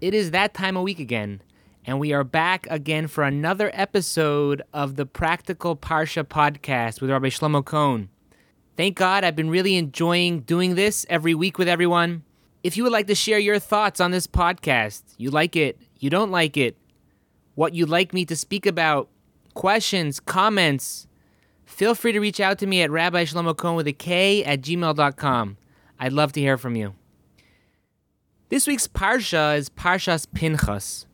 it is that time of week again, and we are back again for another episode of the Practical Parsha podcast with Rabbi Shlomo Kohn. Thank God I've been really enjoying doing this every week with everyone. If you would like to share your thoughts on this podcast, you like it, you don't like it, what you'd like me to speak about, questions, comments, feel free to reach out to me at Rabbi Shlomo Kohn with a K at gmail.com. I'd love to hear from you. This week's Parsha is Parshas Pinchas.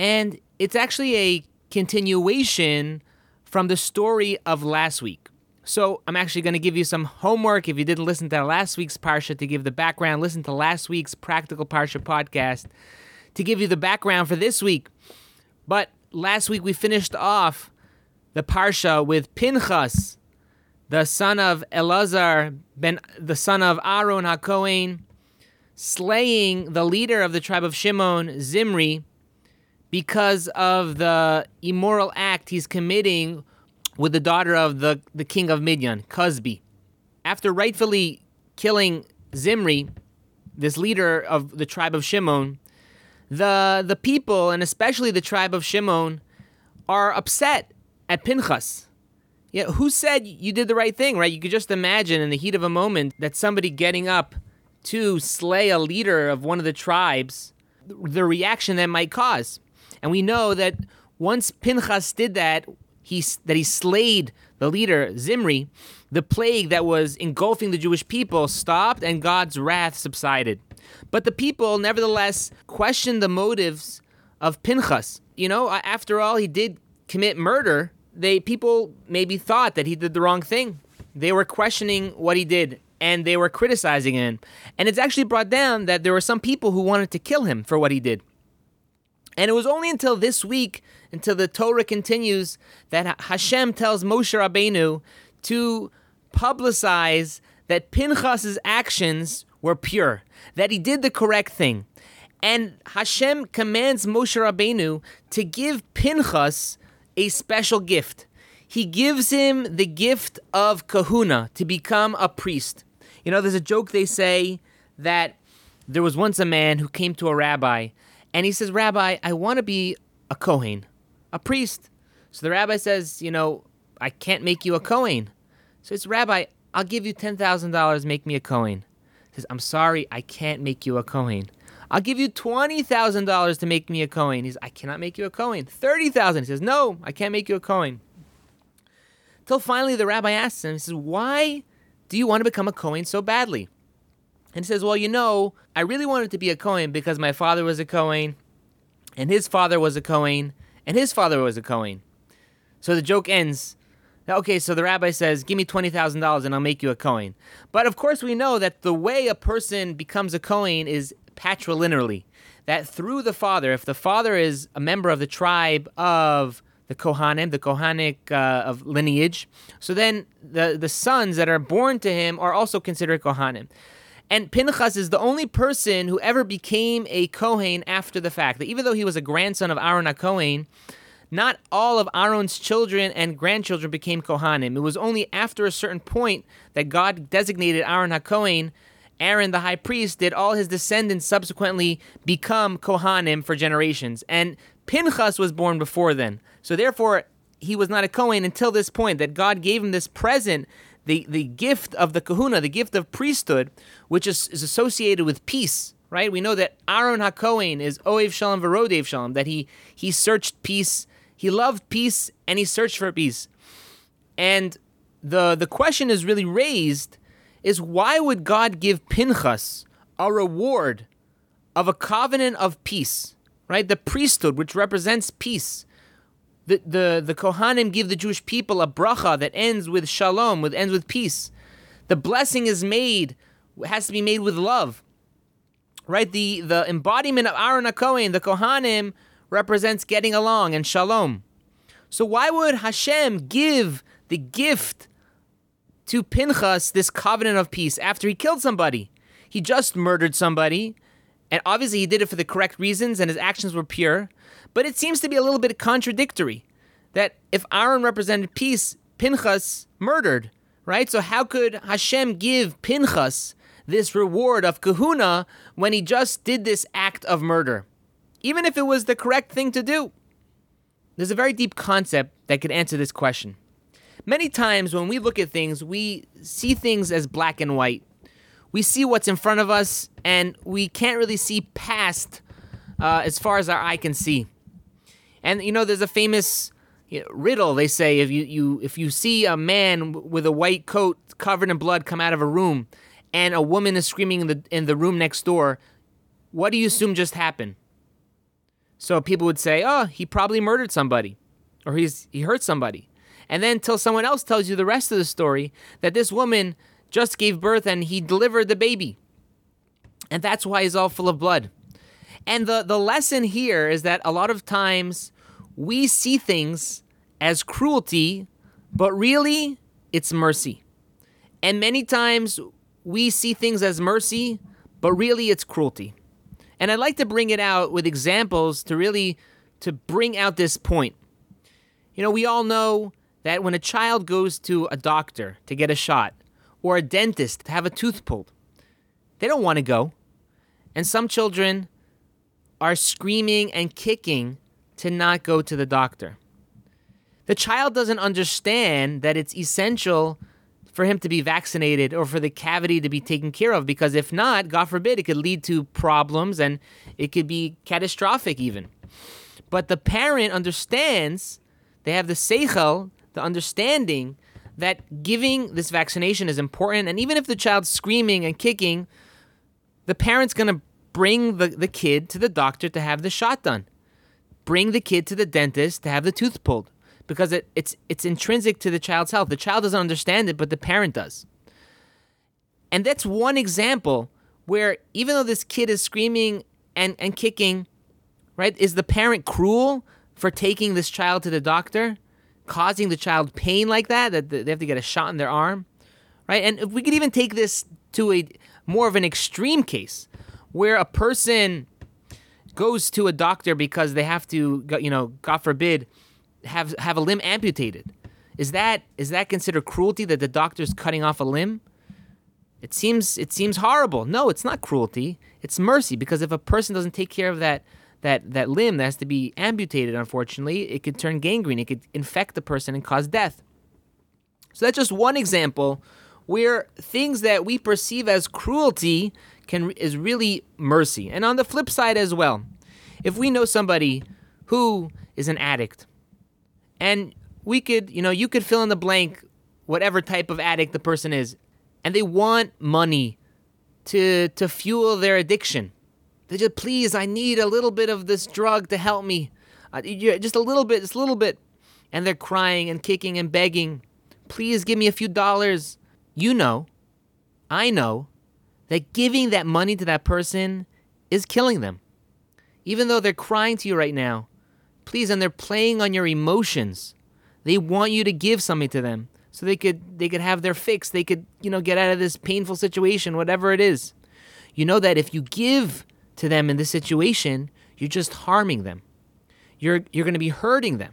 And it's actually a continuation from the story of last week. So I'm actually going to give you some homework. If you didn't listen to last week's Parsha to give the background, listen to last week's Practical Parsha podcast to give you the background for this week. But last week we finished off the Parsha with Pinchas, the son of Elazar, ben, the son of Aaron HaKohen, slaying the leader of the tribe of Shimon, Zimri, because of the immoral act he's committing with the daughter of the, the king of Midian, Cozbi. After rightfully killing Zimri, this leader of the tribe of Shimon, the, the people, and especially the tribe of Shimon, are upset at Pinchas. Yeah, who said you did the right thing, right? You could just imagine in the heat of a moment that somebody getting up to slay a leader of one of the tribes, the reaction that might cause. And we know that once Pinchas did that, he, that he slayed the leader, Zimri, the plague that was engulfing the Jewish people stopped and God's wrath subsided. But the people, nevertheless, questioned the motives of Pinchas. You know, after all, he did commit murder. They people maybe thought that he did the wrong thing. They were questioning what he did and they were criticizing him. And it's actually brought down that there were some people who wanted to kill him for what he did. And it was only until this week, until the Torah continues, that Hashem tells Moshe Rabbeinu to publicize that Pinchas's actions were pure, that he did the correct thing. And Hashem commands Moshe Rabbeinu to give Pinchas a special gift. He gives him the gift of kahuna, to become a priest. You know, there's a joke they say that there was once a man who came to a rabbi and he says, Rabbi, I want to be a Kohen, a priest. So the rabbi says, You know, I can't make you a Kohen. So it's, Rabbi, I'll give you $10,000, make me a Kohen. He says, I'm sorry, I can't make you a Kohen. I'll give you $20,000 to make me a Kohen. He says, I cannot make you a Kohen. 30000 He says, No, I can't make you a Kohen. Till finally the rabbi asks him, He says, Why do you want to become a Kohen so badly? And he says, Well, you know, I really wanted to be a Kohen because my father was a Kohen, and his father was a Kohen, and his father was a Kohen. So the joke ends. Okay, so the rabbi says, Give me $20,000 and I'll make you a Kohen. But of course, we know that the way a person becomes a Kohen is patrilinearly. That through the father, if the father is a member of the tribe of the Kohanim, the Kohanic uh, of lineage, so then the, the sons that are born to him are also considered Kohanim. And Pinchas is the only person who ever became a Kohen after the fact. That even though he was a grandson of Aaron a Kohen, not all of Aaron's children and grandchildren became Kohanim. It was only after a certain point that God designated Aaron HaKohen, Aaron the high priest, did all his descendants subsequently become Kohanim for generations. And Pinchas was born before then. So therefore, he was not a Kohen until this point, that God gave him this present the, the gift of the kahuna, the gift of priesthood, which is, is associated with peace, right? We know that Aaron HaKohen is Ohev Shalom Verodef Shalom, that he, he searched peace, he loved peace, and he searched for peace. And the, the question is really raised is why would God give Pinchas a reward of a covenant of peace, right? The priesthood, which represents peace the, the, the Kohanim give the Jewish people a bracha that ends with shalom, with ends with peace. The blessing is made, has to be made with love. Right? The the embodiment of Aaron HaKohen, the Kohanim, represents getting along and shalom. So why would Hashem give the gift to Pinchas this covenant of peace after he killed somebody? He just murdered somebody, and obviously he did it for the correct reasons and his actions were pure. But it seems to be a little bit contradictory that if Aaron represented peace, Pinchas murdered, right? So how could Hashem give Pinchas this reward of kahuna when he just did this act of murder, even if it was the correct thing to do? There's a very deep concept that could answer this question. Many times when we look at things, we see things as black and white. We see what's in front of us, and we can't really see past uh, as far as our eye can see. And you know, there's a famous you know, riddle. They say if you, you if you see a man with a white coat covered in blood come out of a room, and a woman is screaming in the in the room next door, what do you assume just happened? So people would say, "Oh, he probably murdered somebody, or he's he hurt somebody," and then till someone else tells you the rest of the story that this woman just gave birth and he delivered the baby, and that's why he's all full of blood. And the the lesson here is that a lot of times we see things as cruelty, but really it's mercy. And many times we see things as mercy, but really it's cruelty. And I'd like to bring it out with examples to really to bring out this point. You know, we all know that when a child goes to a doctor to get a shot or a dentist to have a tooth pulled, they don't want to go. And some children are screaming and kicking to not go to the doctor. The child doesn't understand that it's essential for him to be vaccinated or for the cavity to be taken care of because if not, God forbid, it could lead to problems and it could be catastrophic even. But the parent understands, they have the seichel, the understanding that giving this vaccination is important. And even if the child's screaming and kicking, the parent's going to bring the, the kid to the doctor to have the shot done. Bring the kid to the dentist to have the tooth pulled because it, it's it's intrinsic to the child's health. The child doesn't understand it, but the parent does. And that's one example where even though this kid is screaming and, and kicking, right, is the parent cruel for taking this child to the doctor, causing the child pain like that, that they have to get a shot in their arm, right? And if we could even take this to a more of an extreme case where a person goes to a doctor because they have to, you know, God forbid, have have a limb amputated. Is that is that considered cruelty that the doctor's cutting off a limb? It seems it seems horrible. No, it's not cruelty. It's mercy because if a person doesn't take care of that that that limb that has to be amputated, unfortunately, it could turn gangrene. It could infect the person and cause death. So that's just one example where things that we perceive as cruelty can is really mercy. And on the flip side as well, if we know somebody who is an addict and we could, you know, you could fill in the blank whatever type of addict the person is. And they want money to to fuel their addiction. They just please, I need a little bit of this drug to help me. Uh, just a little bit, just a little bit. And they're crying and kicking and begging. Please give me a few dollars. You know, I know that giving that money to that person is killing them. Even though they're crying to you right now, please and they're playing on your emotions they want you to give something to them so they could they could have their fix. They could you know get out of this painful situation whatever it is. You know that if you give to them in this situation you're just harming them. You're you're going to be hurting them.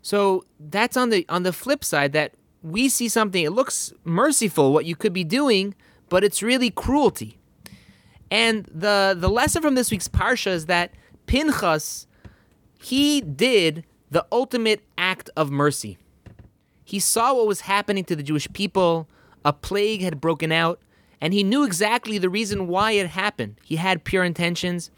So that's on the on the flip side that we see something it looks merciful what you could be doing but it's really cruelty and the the lesson from this week's parsha is that pinchas he did the ultimate act of mercy. He saw what was happening to the Jewish people, a plague had broken out, and he knew exactly the reason why it happened. He had pure intentions,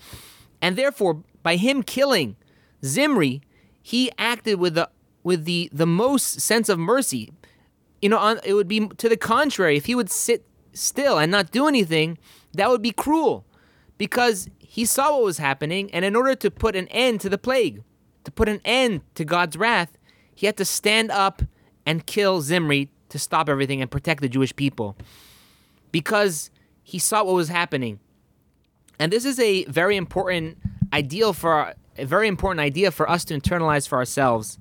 and therefore, by him killing Zimri, he acted with the with the the most sense of mercy. You know, on, it would be to the contrary. If he would sit still and not do anything, that would be cruel, because he saw what was happening, and in order to put an end to the plague, to put an end to God's wrath, he had to stand up and kill Zimri to stop everything and protect the Jewish people. Because he saw what was happening. And this is a very important ideal for a very important idea for us to internalize for ourselves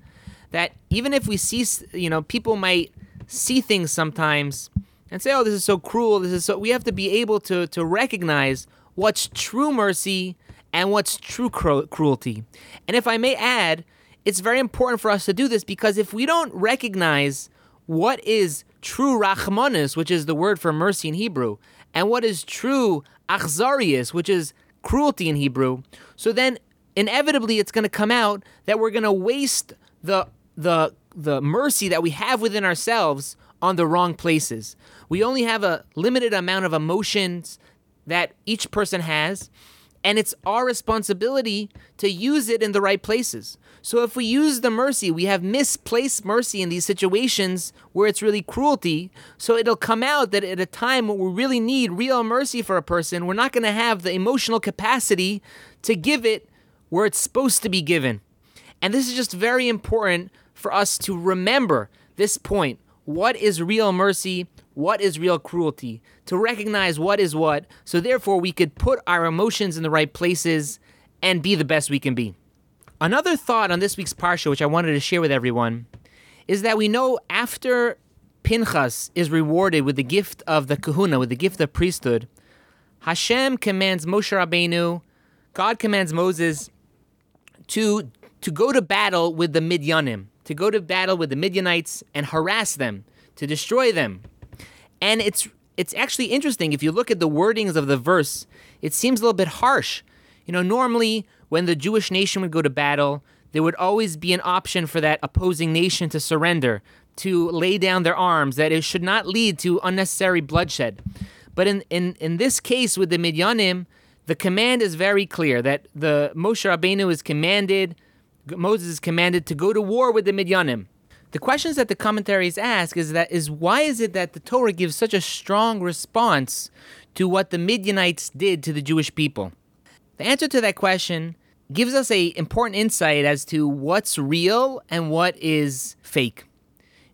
that even if we see you know people might see things sometimes and say oh this is so cruel this is so we have to be able to to recognize what's true mercy and what's true cru- cruelty. And if I may add, it's very important for us to do this because if we don't recognize what is true rachmanus, which is the word for mercy in Hebrew, and what is true achzarius, which is cruelty in Hebrew. So then inevitably it's going to come out that we're going to waste the the the mercy that we have within ourselves on the wrong places. We only have a limited amount of emotions that each person has, and it's our responsibility to use it in the right places. So if we use the mercy, we have misplaced mercy in these situations where it's really cruelty. So it'll come out that at a time when we really need real mercy for a person, we're not going to have the emotional capacity to give it where it's supposed to be given. And this is just very important for us to remember this point. What is real mercy? What is real cruelty? To recognize what is what, so therefore we could put our emotions in the right places and be the best we can be. Another thought on this week's Parsha, which I wanted to share with everyone, is that we know after Pinchas is rewarded with the gift of the kahuna, with the gift of priesthood, Hashem commands Moshe Rabbeinu, God commands Moses to, to go to battle with the Midyanim to go to battle with the Midianites and harass them, to destroy them. And it's it's actually interesting if you look at the wordings of the verse, it seems a little bit harsh. You know, normally when the Jewish nation would go to battle, there would always be an option for that opposing nation to surrender, to lay down their arms, that it should not lead to unnecessary bloodshed. But in, in, in this case with the Midyanim, the command is very clear that the Moshe Rabbeinu is commanded Moses is commanded to go to war with the Midyanim. The questions that the commentaries ask is that is why is it that the Torah gives such a strong response to what the Midianites did to the Jewish people? The answer to that question gives us a important insight as to what's real and what is fake.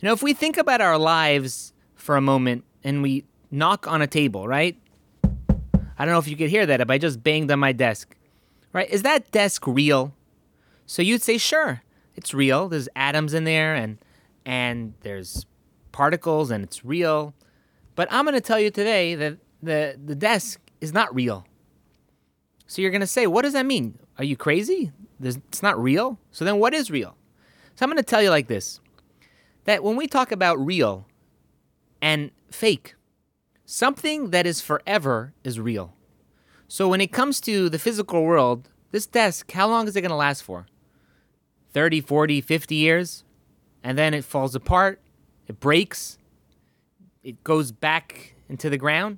You know, if we think about our lives for a moment and we knock on a table, right? I don't know if you could hear that if I just banged on my desk. Right? Is that desk real? So you'd say, sure, it's real. There's atoms in there and and there's particles and it's real. But I'm going to tell you today that the the desk is not real. So you're going to say, what does that mean? Are you crazy? There's, it's not real. So then what is real? So I'm going to tell you like this that when we talk about real and fake, something that is forever is real. So when it comes to the physical world, this desk, how long is it going to last for? 30, 40, 50 years, and then it falls apart, it breaks, it goes back into the ground.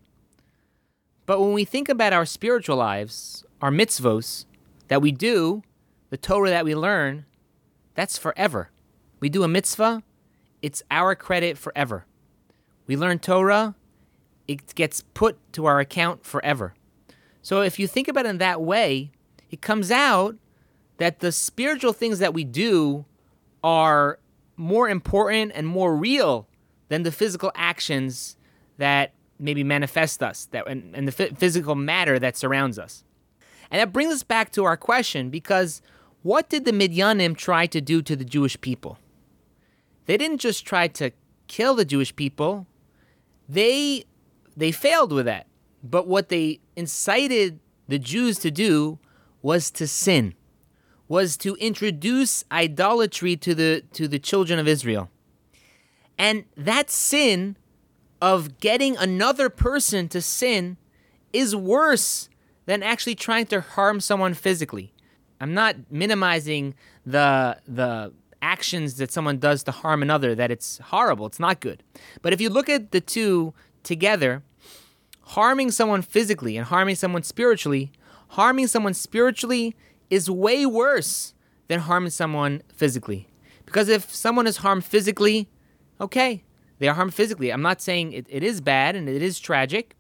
But when we think about our spiritual lives, our mitzvos that we do, the Torah that we learn, that's forever. We do a mitzvah, it's our credit forever. We learn Torah, it gets put to our account forever. So if you think about it in that way, it comes out that the spiritual things that we do are more important and more real than the physical actions that maybe manifest us that and, and the physical matter that surrounds us. And that brings us back to our question because what did the Midyanim try to do to the Jewish people? They didn't just try to kill the Jewish people. They they failed with that. But what they incited the Jews to do was to sin was to introduce idolatry to the to the children of Israel. And that sin of getting another person to sin is worse than actually trying to harm someone physically. I'm not minimizing the the actions that someone does to harm another that it's horrible, it's not good. But if you look at the two together, harming someone physically and harming someone spiritually, harming someone spiritually is way worse than harming someone physically. Because if someone is harmed physically, okay, they are harmed physically. I'm not saying it, it is bad and it is tragic,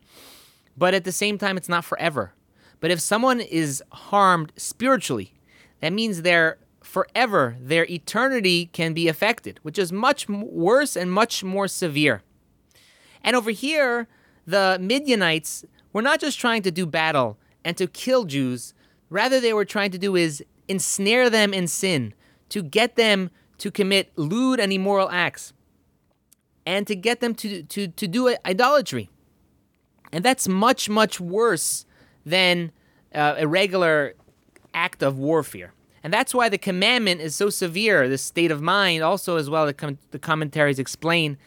but at the same time, it's not forever. But if someone is harmed spiritually, that means they're forever, their eternity can be affected, which is much worse and much more severe. And over here, the Midianites were not just trying to do battle and to kill Jews, Rather, they were trying to do is ensnare them in sin, to get them to commit lewd and immoral acts, and to get them to, to, to do idolatry. And that's much, much worse than uh, a regular act of warfare. And that's why the commandment is so severe, this state of mind, also, as well, the, com- the commentaries explain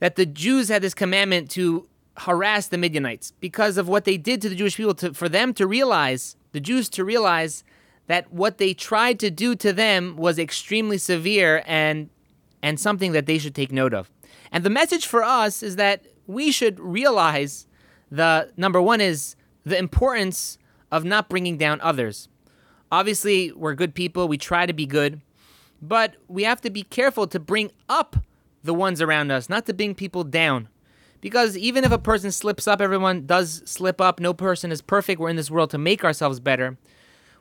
that the Jews had this commandment to harass the Midianites because of what they did to the Jewish people, to, for them to realize, the Jews to realize that what they tried to do to them was extremely severe and and something that they should take note of. And the message for us is that we should realize the number one is the importance of not bringing down others. Obviously, we're good people, we try to be good, but we have to be careful to bring up the ones around us, not to bring people down. Because even if a person slips up, everyone does slip up. No person is perfect. We're in this world to make ourselves better.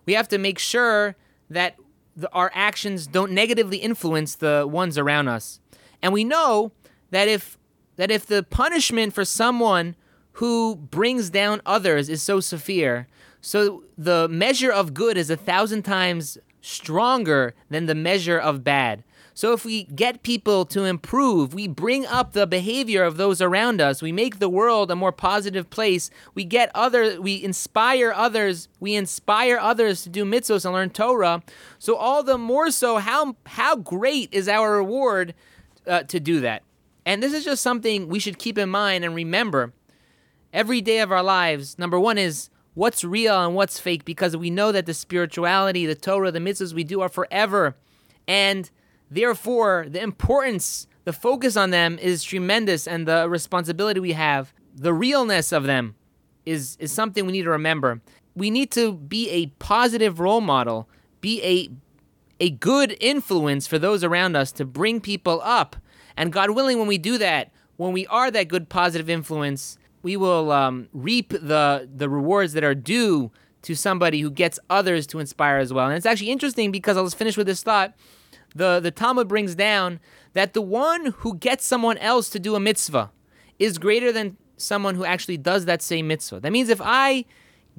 We have to make sure that the, our actions don't negatively influence the ones around us. And we know that if that if the punishment for someone who brings down others is so severe, so the measure of good is a thousand times stronger than the measure of bad. So if we get people to improve, we bring up the behavior of those around us, we make the world a more positive place, we get other we inspire others, we inspire others to do mitzvahs and learn Torah. So all the more so how how great is our reward uh, to do that. And this is just something we should keep in mind and remember every day of our lives. Number 1 is what's real and what's fake because we know that the spirituality, the Torah, the mitzvahs we do are forever. And Therefore, the importance, the focus on them is tremendous, and the responsibility we have, the realness of them, is, is something we need to remember. We need to be a positive role model, be a, a good influence for those around us to bring people up. And God willing, when we do that, when we are that good positive influence, we will um, reap the, the rewards that are due to somebody who gets others to inspire as well. And it's actually interesting because I'll just finish with this thought the, the Talmud brings down that the one who gets someone else to do a mitzvah is greater than someone who actually does that same mitzvah. That means if I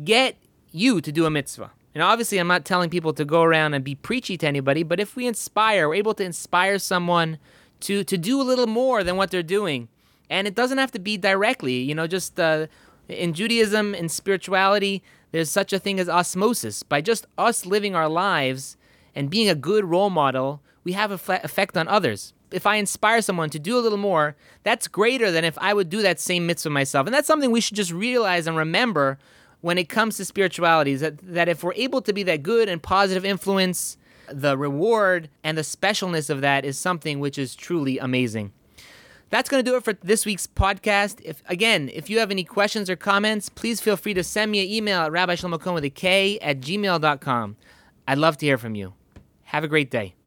get you to do a mitzvah, and obviously I'm not telling people to go around and be preachy to anybody, but if we inspire, we're able to inspire someone to, to do a little more than what they're doing. And it doesn't have to be directly, you know, just uh, in Judaism, in spirituality, there's such a thing as osmosis. By just us living our lives and being a good role model, we have an effect on others. If I inspire someone to do a little more, that's greater than if I would do that same mitzvah myself. And that's something we should just realize and remember when it comes to spirituality is that, that if we're able to be that good and positive influence, the reward and the specialness of that is something which is truly amazing. That's going to do it for this week's podcast. If again, if you have any questions or comments, please feel free to send me an email at rabbi with a K at gmail.com. I'd love to hear from you. Have a great day.